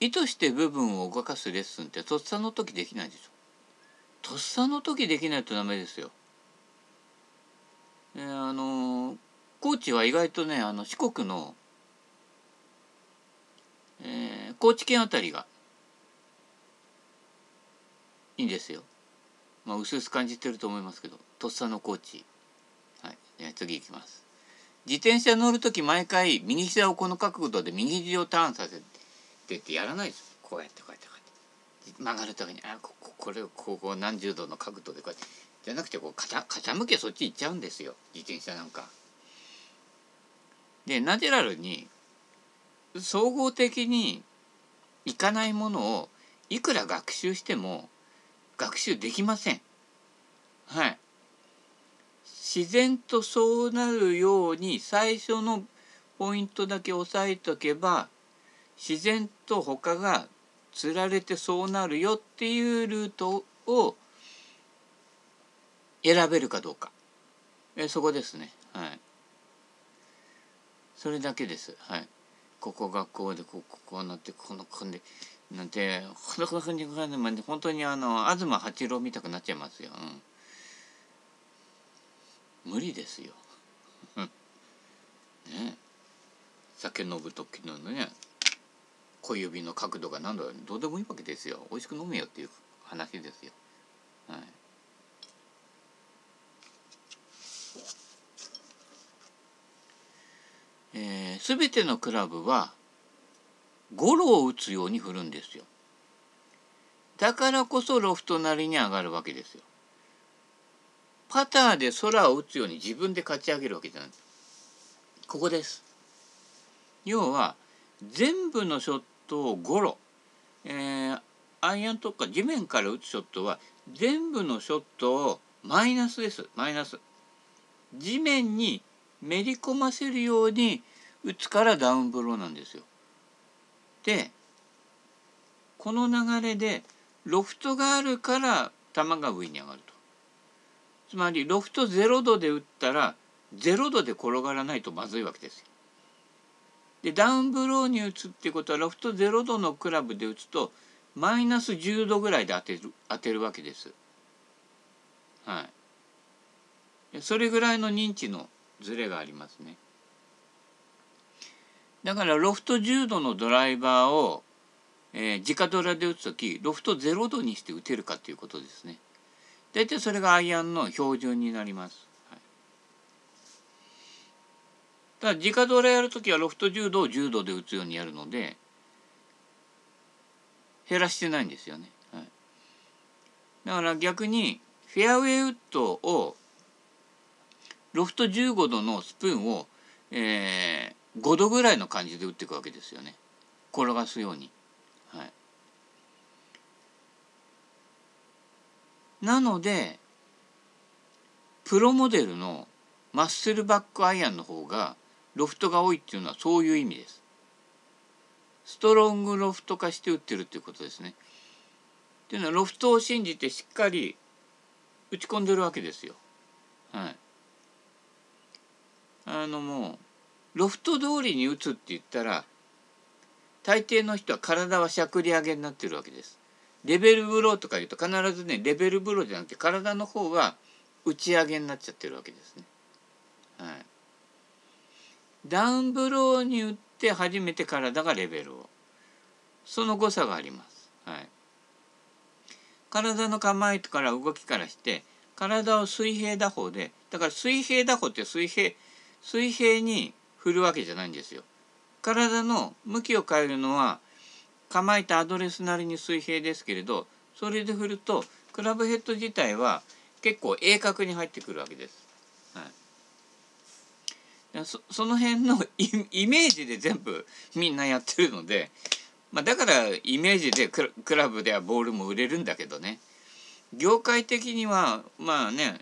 意図して部分を動かすレッスンってとっさの時できないでしょとっさの時できないとダメですよ。えー、あの高知は意外とねあの四国の、えー、高知県あたりがいいんですよ。まあ薄々感じてると思いますけどとっさの高知。はい、えー、次いきます。自転車乗る時毎回右膝をこの角度で右肘をターンさせってってやらないですこうやってこうやってこうやって曲がる時にあこここれをここ何十度の角度でこうやってじゃなくてこう傾けそっち行っちゃうんですよ自転車なんか。でナチュラルに総合的にいかないものをいくら学習しても学習できません。はい。自然とそうなるように最初のポイントだけ押さえとけば自然と他がつられてそうなるよっていうルートを選べるかどうか。えそこですね。はい。それだけです。はい。ここ学校でこうこうなってこのこんでなんてほんに本当にあの東八郎見たくなっちゃいますよ、うん、無理ですよ。ね。酒飲む時のね。小指の角度が何度どうでもいいわけですよ美味しく飲めよっていう話ですよはいえー、全てのクラブはゴロを打つように振るんですよ。だからこそロフトなりに上がるわけですよ。パターで空を打つように自分で勝ち上げるわけじゃない。ここです。要は全部のショットをゴロ、えー、アイアンとか地面から打つショットは全部のショットをマイナスですマイナス。地面にめり込ませるように打つからダウンブローなんですよ。でこの流れでロフトがあるから球が上に上がると。つまりロフト0度で打ったら0度で転がらないとまずいわけですよ。でダウンブローに打つっていうことはロフト0度のクラブで打つとマイナス10度ぐらいで当てる当てるわけです。はい。それぐらいの認知のズレがありますね。だからロフト10度のドライバーを、えー、直ドラで打つ時ロフト0度にして打てるかということですね。大体それがアイアンの標準になります。ただ直ドラやる時はロフト10度を10度で打つようにやるので減らしてないんですよね。はい、だから逆にフェアウェイウッドをロフト15度のスプーンを、えー、5度ぐらいの感じで打っていくわけですよね転がすように。はい、なのでプロモデルのマッスルバックアイアンの方がロフトが多いっていうのはそういう意味です。ストロングロフト化して打ってるっていうことですね。っていうのはロフトを信じてしっかり打ち込んでるわけですよ。はい。あのもうロフト通りに打つって言ったら大抵の人は体はしゃくり上げになってるわけです。レベルブローとか言うと必ずねレベルブローじゃなくて体の方が打ち上げになっちゃってるわけですね。ダウンブローに打って初めて体がレベルをその誤差があります。はい、体の構えから動きからして体を水平打法でだから水平打法って水平水平に振るわけじゃないんですよ。体の向きを変えるのは構えたアドレスなりに水平ですけれどそれで振るとクラブヘッド自体は結構鋭角に入ってくるわけです。そその辺のイメージで全部みんなやってるので、まあ、だからイメージでクラブではボールも売れるんだけどね。業界的にはまあね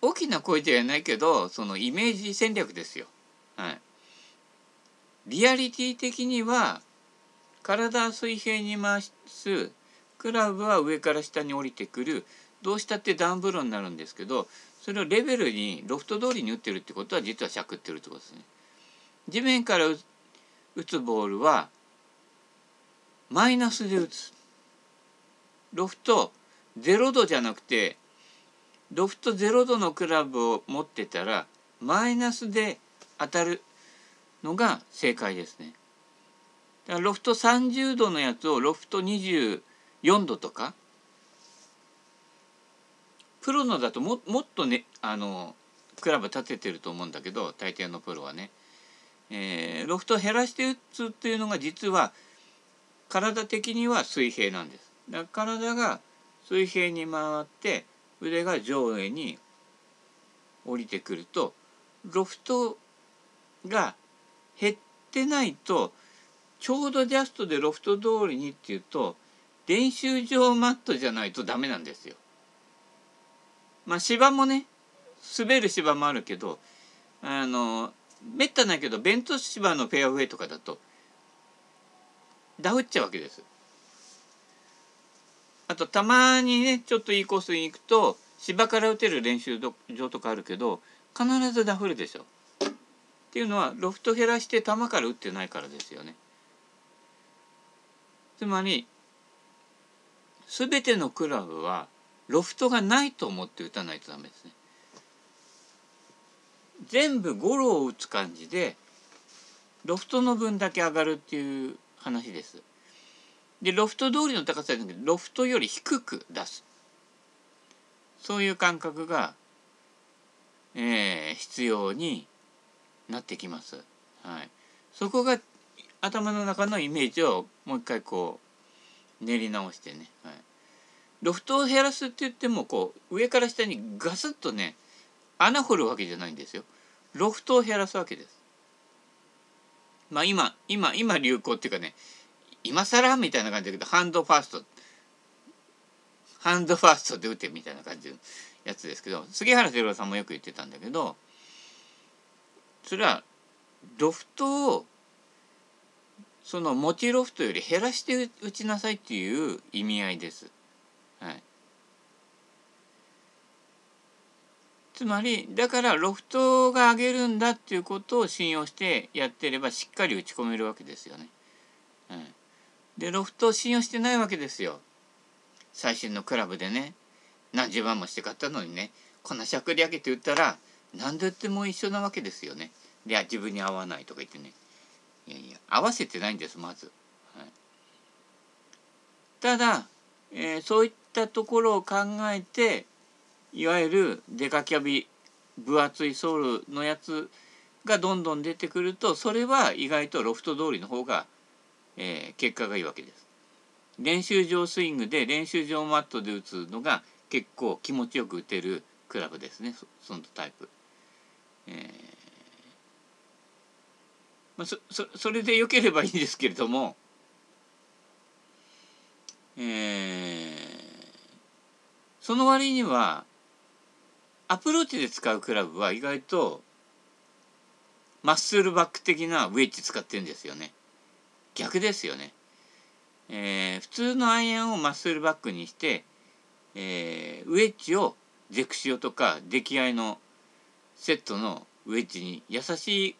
大きな声ではないけどそのイメージ戦略ですよ。はい、リアリティ的には体水平に回すクラブは上から下に降りてくる。どうしたってダンブロになるんですけどそれをレベルにロフト通りに打ってるってことは実はしゃくってるってことですね。地面から打つボールはマイナスで打つロフト0度じゃなくてロフト0度のクラブを持ってたらマイナスで当たるのが正解ですね。だからロフト30度のやつをロフト24度とかプロのだとももっとねあのクラブ立ててると思うんだけど大抵のプロはね、えー、ロフトを減らして打つっていうのが実は体的には水平なんです。だから体が水平に回って腕が上下に降りてくるとロフトが減ってないとちょうどジャストでロフト通りにっていうと練習場マットじゃないとダメなんですよ。まあ芝もね滑る芝もあるけどあのめったないけどベント芝のフェアウェイとかだとダフっちゃうわけです。あとたまにねちょっといいコースに行くと芝から打てる練習場とかあるけど必ずダフるでしょ。っていうのはロフト減らして球から打ってないからですよね。つまり全てのクラブはロフトがないと思って打たないとダメですね。全部ゴロを打つ感じでロフトの分だけ上がるっていう話です。でロフト通りの高さじゃなくてロフトより低く出すそういう感覚が、えー、必要になってきます。はい、そこが頭の中のイメージをもう一回こう練り直してね、はい、ロフトを減らすって言ってもこう上から下にガスッとね穴掘るわけじゃないんですよ。ロフトを減らすわけです。まあ今今今流行っていうかね今更みたいな感じだけどハンドファーストハンドファーストで打てみたいな感じのやつですけど杉原哲郎さんもよく言ってたんだけどそれはロフトをその持ちロフトより減らして打ちなさいっていう意味合いです。はい、つまりだからロフトが上げるんだっていうことを信用してやってればしっかり打ち込めるわけですよね。はい、でロフトを信用してないわけですよ。最新のクラブでね何十万もして買ったのにねこんなしゃくり上げて打ったら何でっても一緒なわけですよね。いや自分に合わないとか言ってねいやいや合わせてないんですまず。はい、ただ、えー、そういっったところを考えていわゆるデカキャビ分厚いソールのやつがどんどん出てくるとそれは意外とロフト通りの方が、えー、結果がいいわけです。練習場スイングで練習場マットで打つのが結構気持ちよく打てるクラブですねそのタイプ。えーまあ、そそそれでよければいいんですけれども、えー、その割にはアプローチで使うクラブは意外とマッスルバック的なウェッジ使ってるんですよね。逆ですよね。えー、普通のアイアンをマッスルバックにして、えー、ウェッジをゼクシオとか出来合いのセットのウェッジに優しい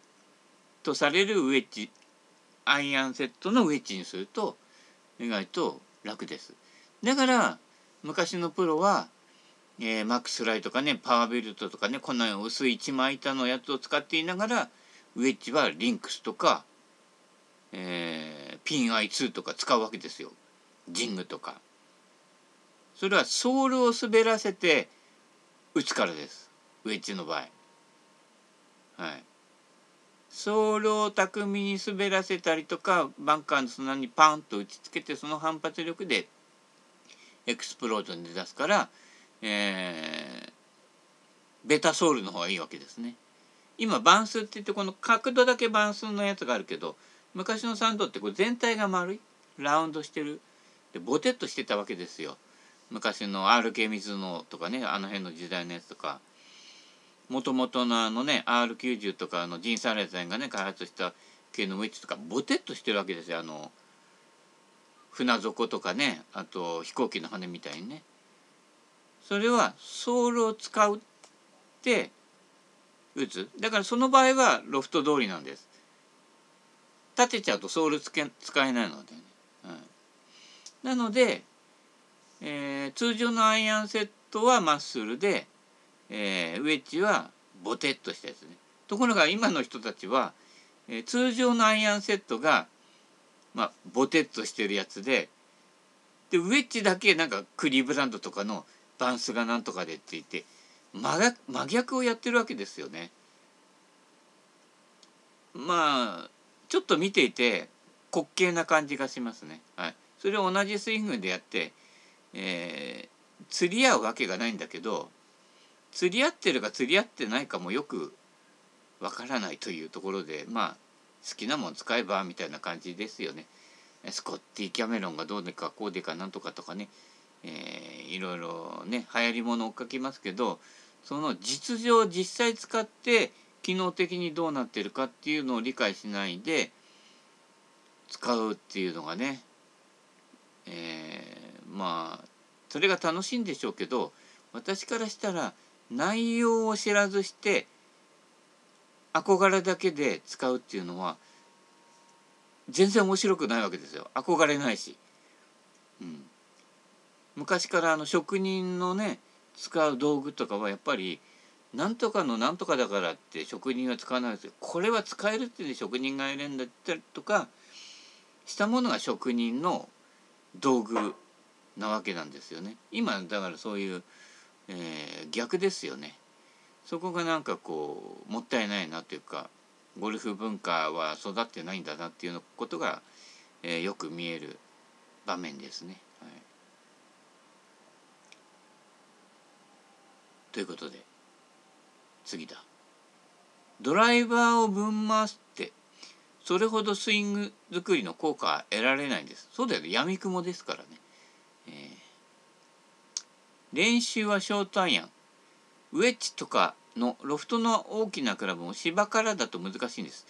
とされるウェッジアイアンセットのウェッジにすると意外と楽です。だから昔のプロは、えー、マックスライとかねパワーベルトとかねこんな薄い一枚板のやつを使っていながらウェッジはリンクスとか、えー、ピン I2 とか使うわけですよジングとか。それはソールを滑らせて打つからですウェッジの場合。はい、ソールを巧みに滑らせたりとかバンカーの砂にパンと打ちつけてその反発力でエクスプロージョンで出すから、えー、ベタソールの方がいいわけですね。今バンスって言ってこの角度だけバンスのやつがあるけど昔のサンドってこれ全体が丸いラウンドしてるでボテッとしてたわけですよ。昔の RK 水のとかねあの辺の時代のやつとか。もともとのあのね R90 とかのジン・サレザンがね開発した系のウェッジとかボテッとしてるわけですよあの船底とかねあと飛行機の羽みたいにね。それはソールを使うって打つ。だからその場合はロフト通りなんです。立てちゃうとソールつけ使えないのでね、うん。なので、えー、通常のアイアンセットはマッスルで、えー、ウェッジはボテッとしたやつね。ところが今の人たちは、えー、通常のアイアンセットが、まあ、ボテッとしてるやつででウェッジだけなんかクリーブランドとかのバンスがなんとかでって言って真逆真逆をやってるわけですよね。まあちょっと見ていて滑稽な感じがしますね。はい、それを同じスイングでやって、えー、釣り合うわけがないんだけど釣り合ってるか釣り合ってないかもよくわからないというところでまあ好きなもん使えばみたいな感じですよね。スコッティ・キャメロンがどうでかこうでかなんとかとかね、えー、いろいろね流行りものを書きますけどその実情実際使って機能的にどうなってるかっていうのを理解しないで使うっていうのがね、えー、まあそれが楽しいんでしょうけど私からしたら内容を知らずして憧れだけで使うっていうのは全然面白くないわけですよ。憧れないし、うん、昔からあの職人のね使う道具とかはやっぱりなんとかのなんとかだからって職人は使わないですよ。これは使えるって職人がいるんだったりとかしたものが職人の道具なわけなんですよね。今だからそういう、えー、逆ですよね。そこがなんかこうもったいないなというかゴルフ文化は育ってないんだなっていうことが、えー、よく見える場面ですね。はい、ということで次だ。ドライバーをぶん回ってそれほどスイング作りの効果は得られないんです。そうだよね。やみくもですからね、えー、練習はショートアイアン。ウェッジとかのロフトの大きなクラブも芝からだと難しいんです。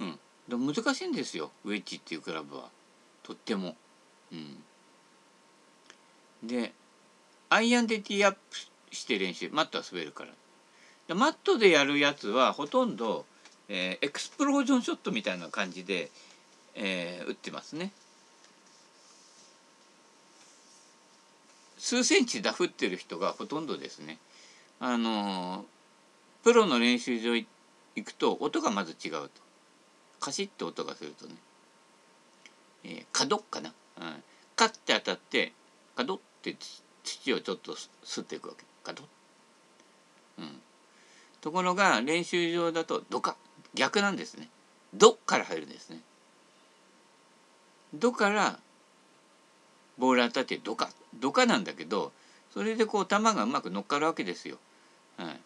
うん。でも難しいんですよウェッジっていうクラブは。とっても。うん。でアイアンでティーアップして練習マットは滑るから。でマットでやるやつはほとんど、えー、エクスプロージョンショットみたいな感じで、えー、打ってますね。数センチダフってる人がほとんどですね。あのプロの練習場行くと音がまず違うと。カシッと音がするとね、えー、角かな、うん、カッて当たって角って土をちょっと吸っていくわけ。かと。うん、ところが練習場だとドカ逆なんですね。ドから入るんですね。ドからボール当たってドカドカなんだけどそれでこう球がうまく乗っかるわけですよ。はい。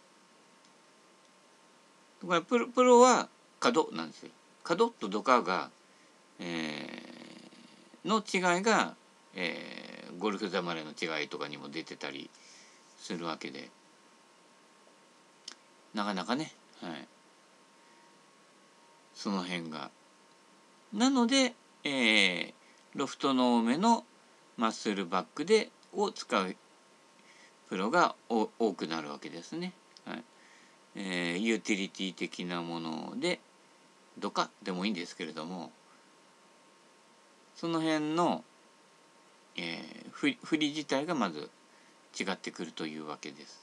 だからプロプロは角なんですよ。角とドカが、えー、の違いが、えー、ゴルフざまれの違いとかにも出てたりするわけでなかなかね、はい、その辺が。なので、えー、ロフトの多めのマッスルバックでを使うプロが多くなるわけですね。はいえー、ユーティリティ的なものでどかでもいいんですけれどもその辺の、えー、振り自体がまず違ってくるというわけです。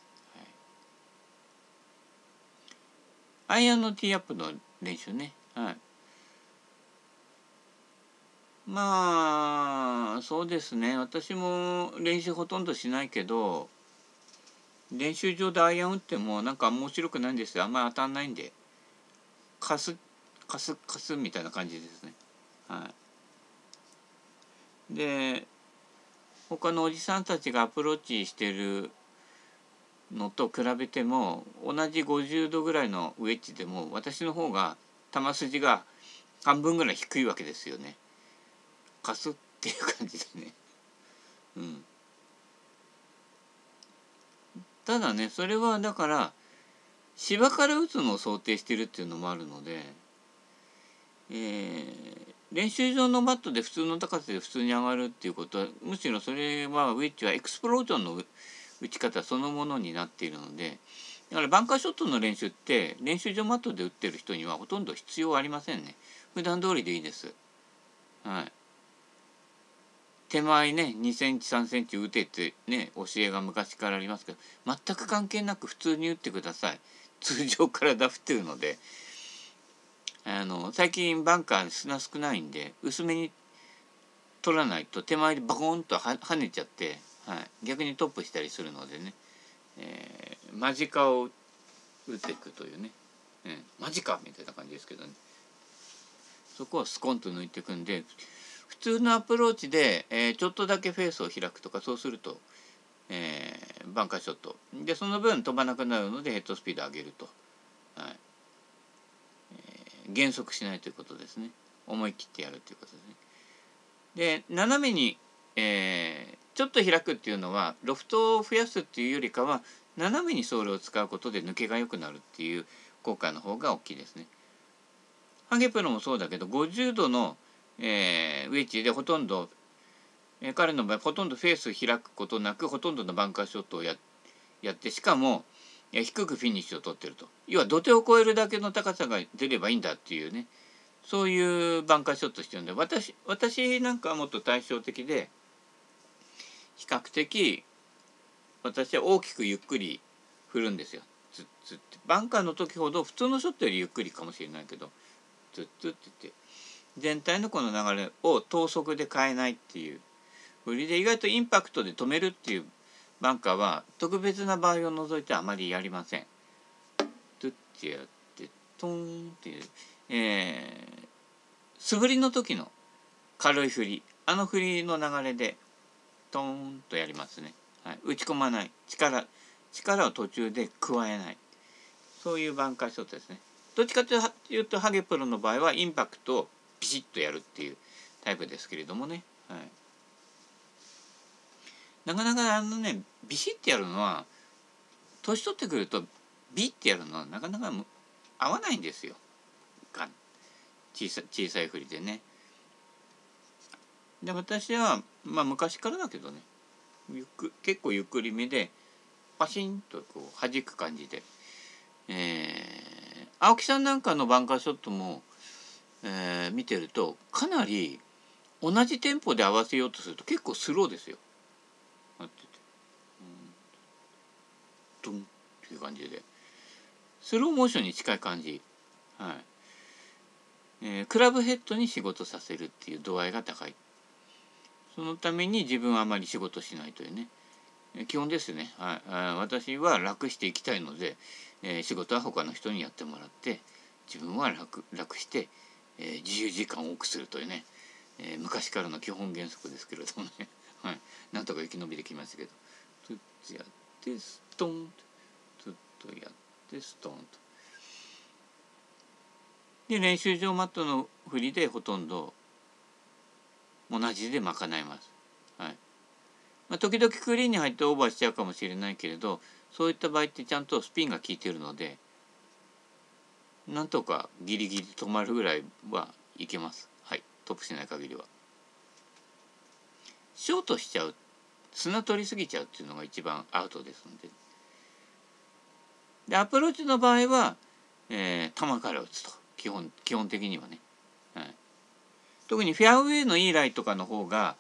アイアンのティーアップの練習ね。はい。まあそうですね。私も練習ほとんどしないけど練習場でアイアン打ってもなんか面白くないんですよ。あんまり当たんないんで。かすかすかすみたいな感じですね。はい。で他のおじさんたちがアプローチしてるのと比べても同じ50度ぐらいのウェッジでも私の方が球筋が半分ぐらい低いわけですよね。かすっていう感じでね。うん。ただねそれはだから芝から打つのを想定してるっていうのもあるので、えー、練習場のバットで普通の高さで普通に上がるっていうことはむしろそれはウェッジはエクスプロージョンの打ち方そのものになっているのでだからバンカーショットの練習って練習場マットで打ってる人にはほとんど必要ありませんね普段通りでいいですはい手前ね2センチ3センチ打てってね教えが昔からありますけど全く関係なく普通に打ってください。通常からダフってるので。あの最近バンカー砂少ないんで薄めに取らないと手前でバコンと跳ねちゃって、はい、逆にトップしたりするのでね、えー、間近を打っていくというね、うん、マジかみたいな感じですけどね。そこをスコンと抜いていくんで普通のアプローチで、えー、ちょっとだけフェースを開くとかそうすると、えー、バンカーショットでその分飛ばなくなるのでヘッドスピード上げると、はいえー、減速しないということですね思い切ってやるということですね。で斜めに、えー、ちょっと開くっていうのはロフトを増やすっていうよりかは斜めにソールを使うことで抜けが良くなるっていう効果の方が大きいですね。ハゲプロもそうだけど50度の、えー、ウェッジでほとんど、えー、彼の場合ほとんどフェース開くことなくほとんどのバンカーショットをややってしかも、えー、低くフィニッシュを取ってると。要は土手を越えるだけの高さが出ればいいんだっていうね。そういうバンカーショットしてるんで私私なんかはもっと対照的で比較的私は大きくゆっくり振るんですよ。つつって。バンカーの時ほど普通のショットよりゆっくりかもしれないけどツッツッって言って。全体のこの流れを等速で変えないっていう振りで意外とインパクトで止めるっていうバンカーは特別な場合を除いてあまりやりません。トゥッてやってトーンっていう、えー、素振りの時の軽い振りあの振りの流れでトーンとやりますね。はい、打ち込まない力力を途中で加えないそういう挽回ショットですね。どっちかというとハゲプロの場合はインパクトをピシッとやるっていうタイプですけれどもね、はい、なかなかあのねビシッてやるのは年取ってくるとビッてやるのはなかなか合わないんですよ。小さ小さい振りでね。で私はまあ昔からだけどね。ゆく結構ゆっくりめでパシンとこう弾く感じで、えー、青木さんなんかのバンカーショットも、えー、見てるとかなり同じテンポで合わせようとすると結構スローですよ。なって。て、ドンっていう感じで。スローモーションに近い感じ。はい。えー、クラブヘッドに仕事させるっていう度合いが高い。そのために自分はあまり仕事しないというね。基本ですね、はい、私は楽していきたいので、えー、仕事は他の人にやってもらって自分は楽楽して、えー、自由時間を多くするというね、えー、昔からの基本原則ですけれどもね、はい、なんとか生き延びてきましたけど。ずっとやってストンとずっとやってストンと。で練習場マットの振りでほとんど同じで賄います。はい。まあ、時々クリーンに入ってオーバーしちゃうかもしれないけれどそういった場合ってちゃんとスピンが効いてるのでなんとかギリギリ止まるぐらいはいけます。はい、トップしない限りは。ショートしちゃう砂取りすぎちゃうっていうのが一番アウトですので。でアプローチの場合は、えー、球から打つと基本基本的にはね。特にフェアウェイのいいライとかの方が、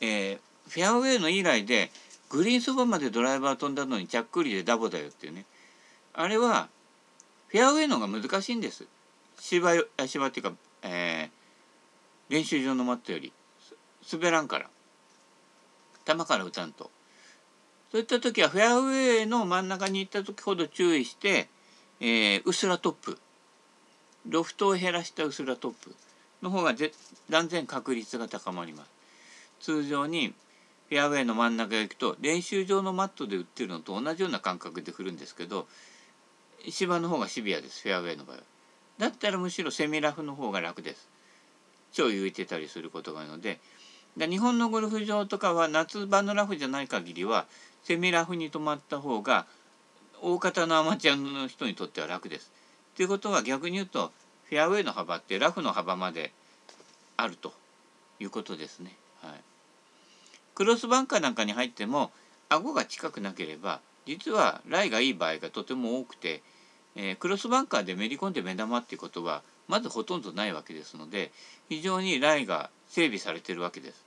えー、フェアウェイのいいライでグリーンそばまでドライバー飛んだのにちゃっくりでダボだよっていうねあれはフェアウェイの方が難しいんです。芝芝っていうか、えー、練習場のマットより滑らんから。球から打たんと。そういった時はフェアウェイの真ん中に行った時ほど注意して、えー、うすらトップ。ロフトを減らしたうすらトップの方が断然確率が高まります。通常にフェアウェイの真ん中へ行くと練習場のマットで打ってるのと同じような感覚で振るんですけど芝の方がシビアですフェアウェイの場合は。だったらむしろセミラフの方が楽です。超浮いてたりすることがあるのでで日本のゴルフ場とかは夏場のラフじゃない限りはセミラフに止まった方が大方のアマチュアの人にとっては楽です。ということは逆に言うとフェアウェイの幅ってラフの幅まであるということですね。はい、クロスバンカーなんかに入っても顎が近くなければ実はライがいい場合がとても多くて、えー、クロスバンカーでめり込んで目玉っていうことはまずほとんどないわけですので非常にライが整備されてるわけです。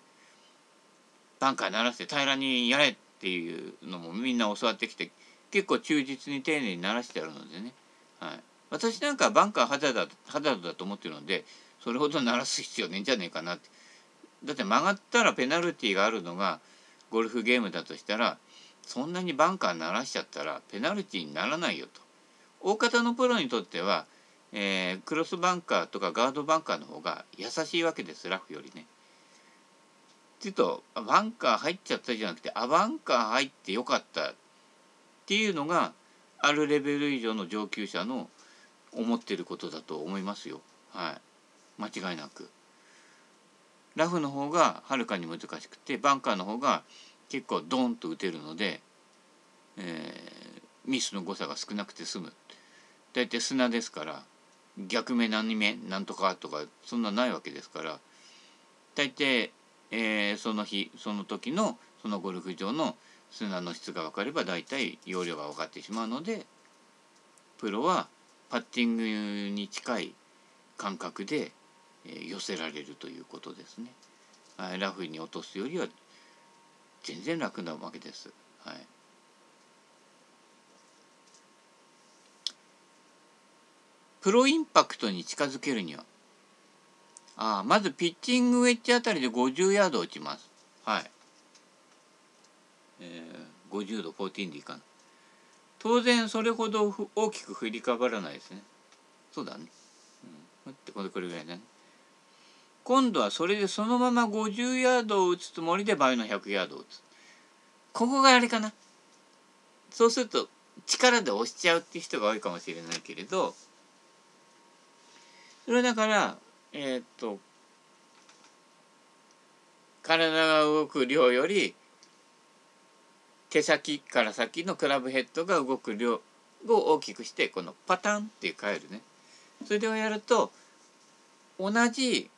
バンカー鳴らして平らにやれっていうのもみんな教わってきて結構忠実に丁寧に鳴らしてあるのでね、はい、私なんかバンカーハザードハザードだと思ってるのでそれほど鳴らす必要ねえんじゃねえかなって。だって曲がったらペナルティーがあるのがゴルフゲームだとしたらそんなにバンカー鳴らしちゃったらペナルティーにならないよと。大方のプロにとってはえー、クロスバンカーとかガードバンカーの方が優しいわけですラフよりね。ちょっとバンカー入っちゃったじゃなくてあバンカー入ってよかったっていうのがあるレベル以上の上級者の思ってることだと思いますよ。はい、間違いなく。ラフの方がはるかに難しくてバンカーの方が結構ドンと打てるので、えー、ミスの誤差が少なくて済む。大体砂ですから逆目何目なんとかとかそんなないわけですから大抵、えー、その日その時のそのゴルフ場の砂の質が分かれば大体容量が分かってしまうのでプロはパッティングに近い感覚で、えー、寄せられるということですね。はい、ラフに落とすよりは全然楽なわけです。はいプロインパクトに近づけるには。ああまずピッチングウェッジあたりで50ヤード落ちます。はい、えー、50度14でいかな当然それほど大きく振りかばらないですね。そうだね、うん、ってこれこれぐらいだね。今度はそれでそのまま50ヤードを打つつもりで倍の100ヤードを打つ。ここがあれかな。そうすると力で押しちゃうっていう人が多いかもしれないけれどそれだからえー、っと体が動く量より手先から先のクラブヘッドが動く量を大きくしてこのパタンって変えるね。それでやると同じ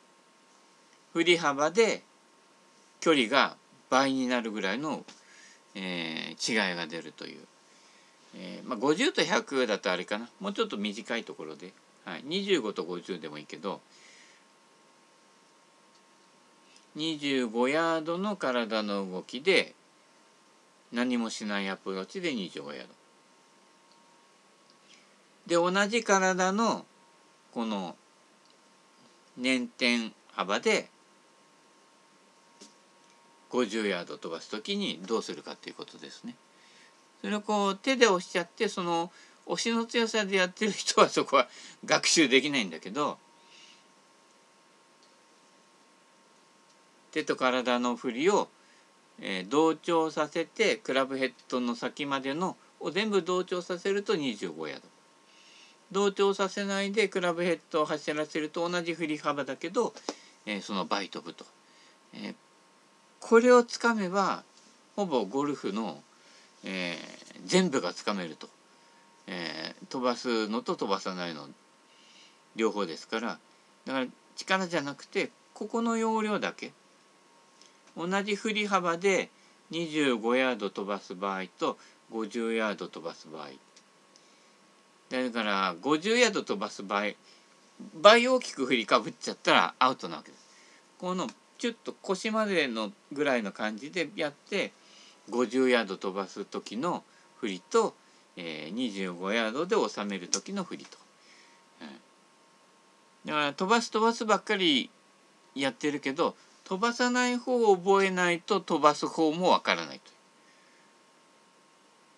振り幅で距離が倍になるぐらいの、えー、違いが出るという、えーまあ、50と100だとあれかな。もうちょっと短いところで。はい、25と50でもいいけど25ヤードの体の動きで何もしないアプローチで25ヤード。で同じ体のこの捻転幅で50ヤード飛ばす時にどうするかということですね。それをこう手で押しちゃってその推しの強さでやってる人はそこは学習できないんだけど手と体の振りを、えー、同調させてクラブヘッドの先までのを全部同調させると25ヤード同調させないでクラブヘッドを走らせると同じ振り幅だけど、えー、その倍飛ぶと、えー、これをつかめばほぼゴルフの、えー、全部がつかめると。えー、飛ばすのと飛ばさないの両方ですからだから力じゃなくてここの要領だけ同じ振り幅で25ヤード飛ばす場合と50ヤード飛ばす場合だから50ヤード飛ばす場合倍大きく振りかぶっちゃったらアウトなわけです。このちょっと腰までのぐらいの感じでやって50ヤード飛ばす時の振りとえー、25ヤードで収める時の振りと、だから飛ばす飛ばすばっかりやってるけど飛ばさない方を覚えないと飛ばす方もわからないという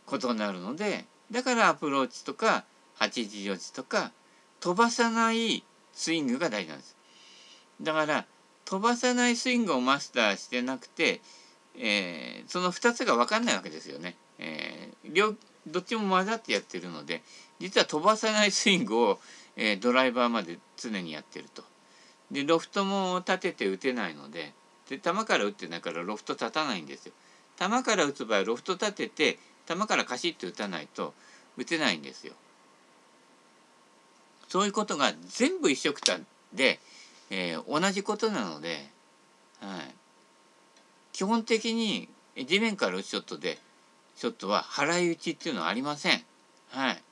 ことになるのでだからアプローチとか8時4時とか飛ばさないスイングが大事なんです。だから飛ばさないスイングをマスターしてなくて、えー、その2つが分かんないわけですよね。えー、両どっちも混ざってやってるので実は飛ばさないスイングを、えー、ドライバーまで常にやってると。でロフトも立てて打てないのでで球から打ってないからロフト立たないんですよ。球から打つ場合ロフト立てて球からカシッと打たないと打てないんですよ。そういうことが全部一緒くたで、えー、同じことなので、はい、基本的に地面から打つショットでショットは払い打ちっていうのはありません。はい。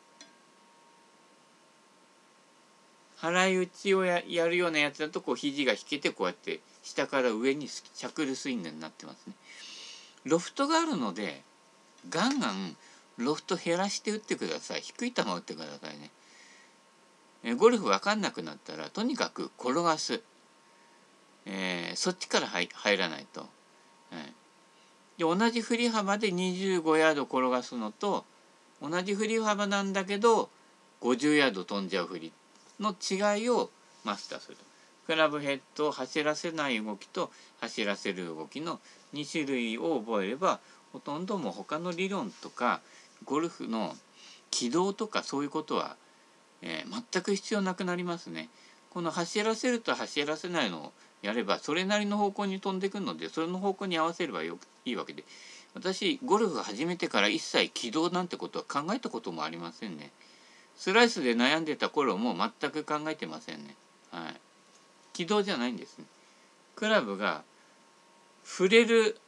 払い打ちをややるようなやつだとこう肘が引けてこうやって下から上にシャクルスイングになってますね。ロフトがあるのでガンガンロフト減らして打ってください低い球打ってくださいね。えゴルフ分かんなくなったらとにかく転がす、えー、そっちから入入らないと、はい、で同じ振り幅で25ヤード転がすのと同じ振り幅なんだけど50ヤード飛んじゃう振りの違いをマスターするクラブヘッドを走らせない動きと走らせる動きの2種類を覚えればほとんどもう他の理論とかゴルフの軌道とかそういうことはえー、全く必要なくなりますね。この走らせると走らせないのをやればそれなりの方向に飛んでくるのでそれの方向に合わせればよいいわけで私ゴルフ始めてから一切軌道なんてことは考えたこともありませんね。スライスで悩んでた頃も全く考えてませんね。はい。軌道じゃないんですね。クラブが触れる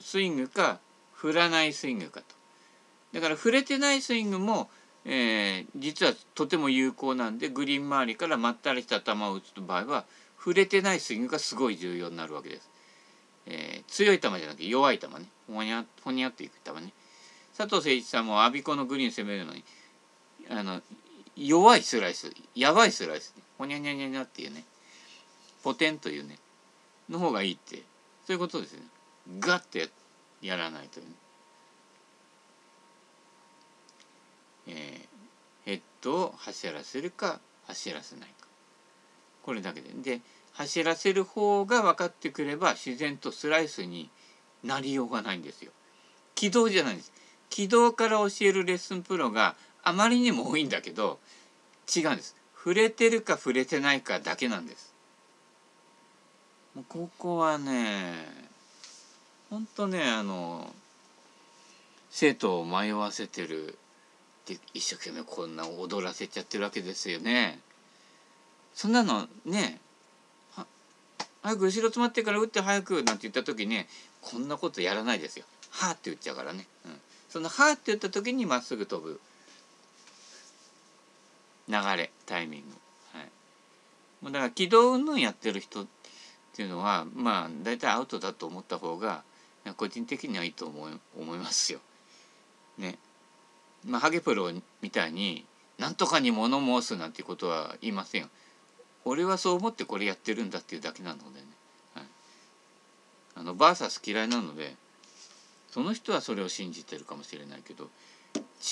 スイングか振らないスイングかと。だから触れてないスイングもえー、実はとても有効なんでグリーン周りからまったりした球を打つ場合は触れてないスイングがすごい重要になるわけです。えー、強い球じゃなくて弱い球ね。ほにゃほにゃっていく球ね。佐藤誠一さんも我孫子のグリーン攻めるのにあの弱いスライスやばいスライス、ほにゃにゃにゃにゃっていうね。ポテンというね。の方がいいって。そういうことですね。ガッとややらないというねえー、ヘッドを走らせるか走らせないか。これだけで。で走らせる方が分かってくれば自然とスライスになりようがないんですよ。軌道じゃないんです。軌道から教えるレッスンプロがあまりにも多いんだけど違うんです。触れてるか触れてないかだけなんです。もうここはねほんとねあの生徒を迷わせてるで一生懸命こんな踊らせちゃってるわけですよね。そんなのね早く後ろ詰まってから打って早くなんて言った時にこんなことやらないですよ。はあって言っちゃうからね。うん、そのはあって言った時にまっすぐ飛ぶ流れタイミング。はい、もうだから軌道運動やってる人っていうのはまあ大体アウトだと思った方が個人的にはいいと思い思いますよ。ね。まあ、ハゲプロみたいに何とかに物申すなんていうことは言いませんよ。俺はそう思ってこれやってるんだっていうだけなのでね。はい、あのバーサス嫌いなのでその人はそれを信じてるかもしれないけど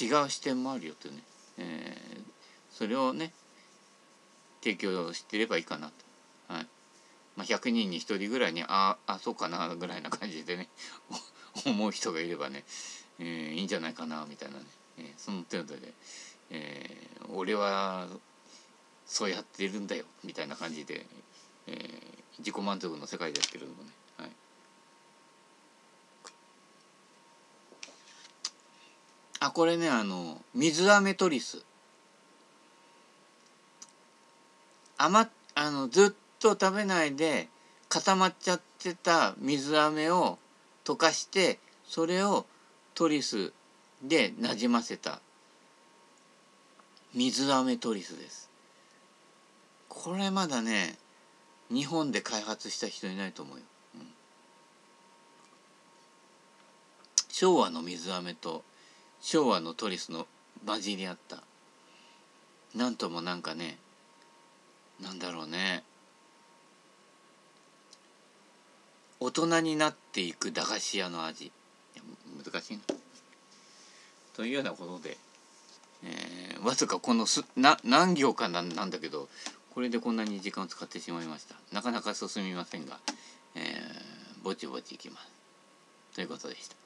違う視点もあるよというね、えー、それをね提供してればいいかなと。はいまあ、100人に1人ぐらいにああそうかなぐらいな感じでね思う人がいればね、えー、いいんじゃないかなみたいなねえー、その程度で、えー、俺はそうやってるんだよみたいな感じで、えー、自己満足の世界でやってるのね。はい、あこれねあの水飴トリス余あのずっと食べないで固まっちゃってた水飴を溶かしてそれをトリスでなじませた。水飴トリスです。これまだね日本で開発した人いないと思うよ、うん、昭和の水飴と昭和のトリスの混じり合った。なんともなんかねなんだろうね。大人になっていく駄菓子屋の味。難しいな。というようなことで、えー、わずかこのすな何行かなんなんだけどこれでこんなに時間を使ってしまいました。なかなか進みませんが、えー、ぼちぼちいきます。ということでした。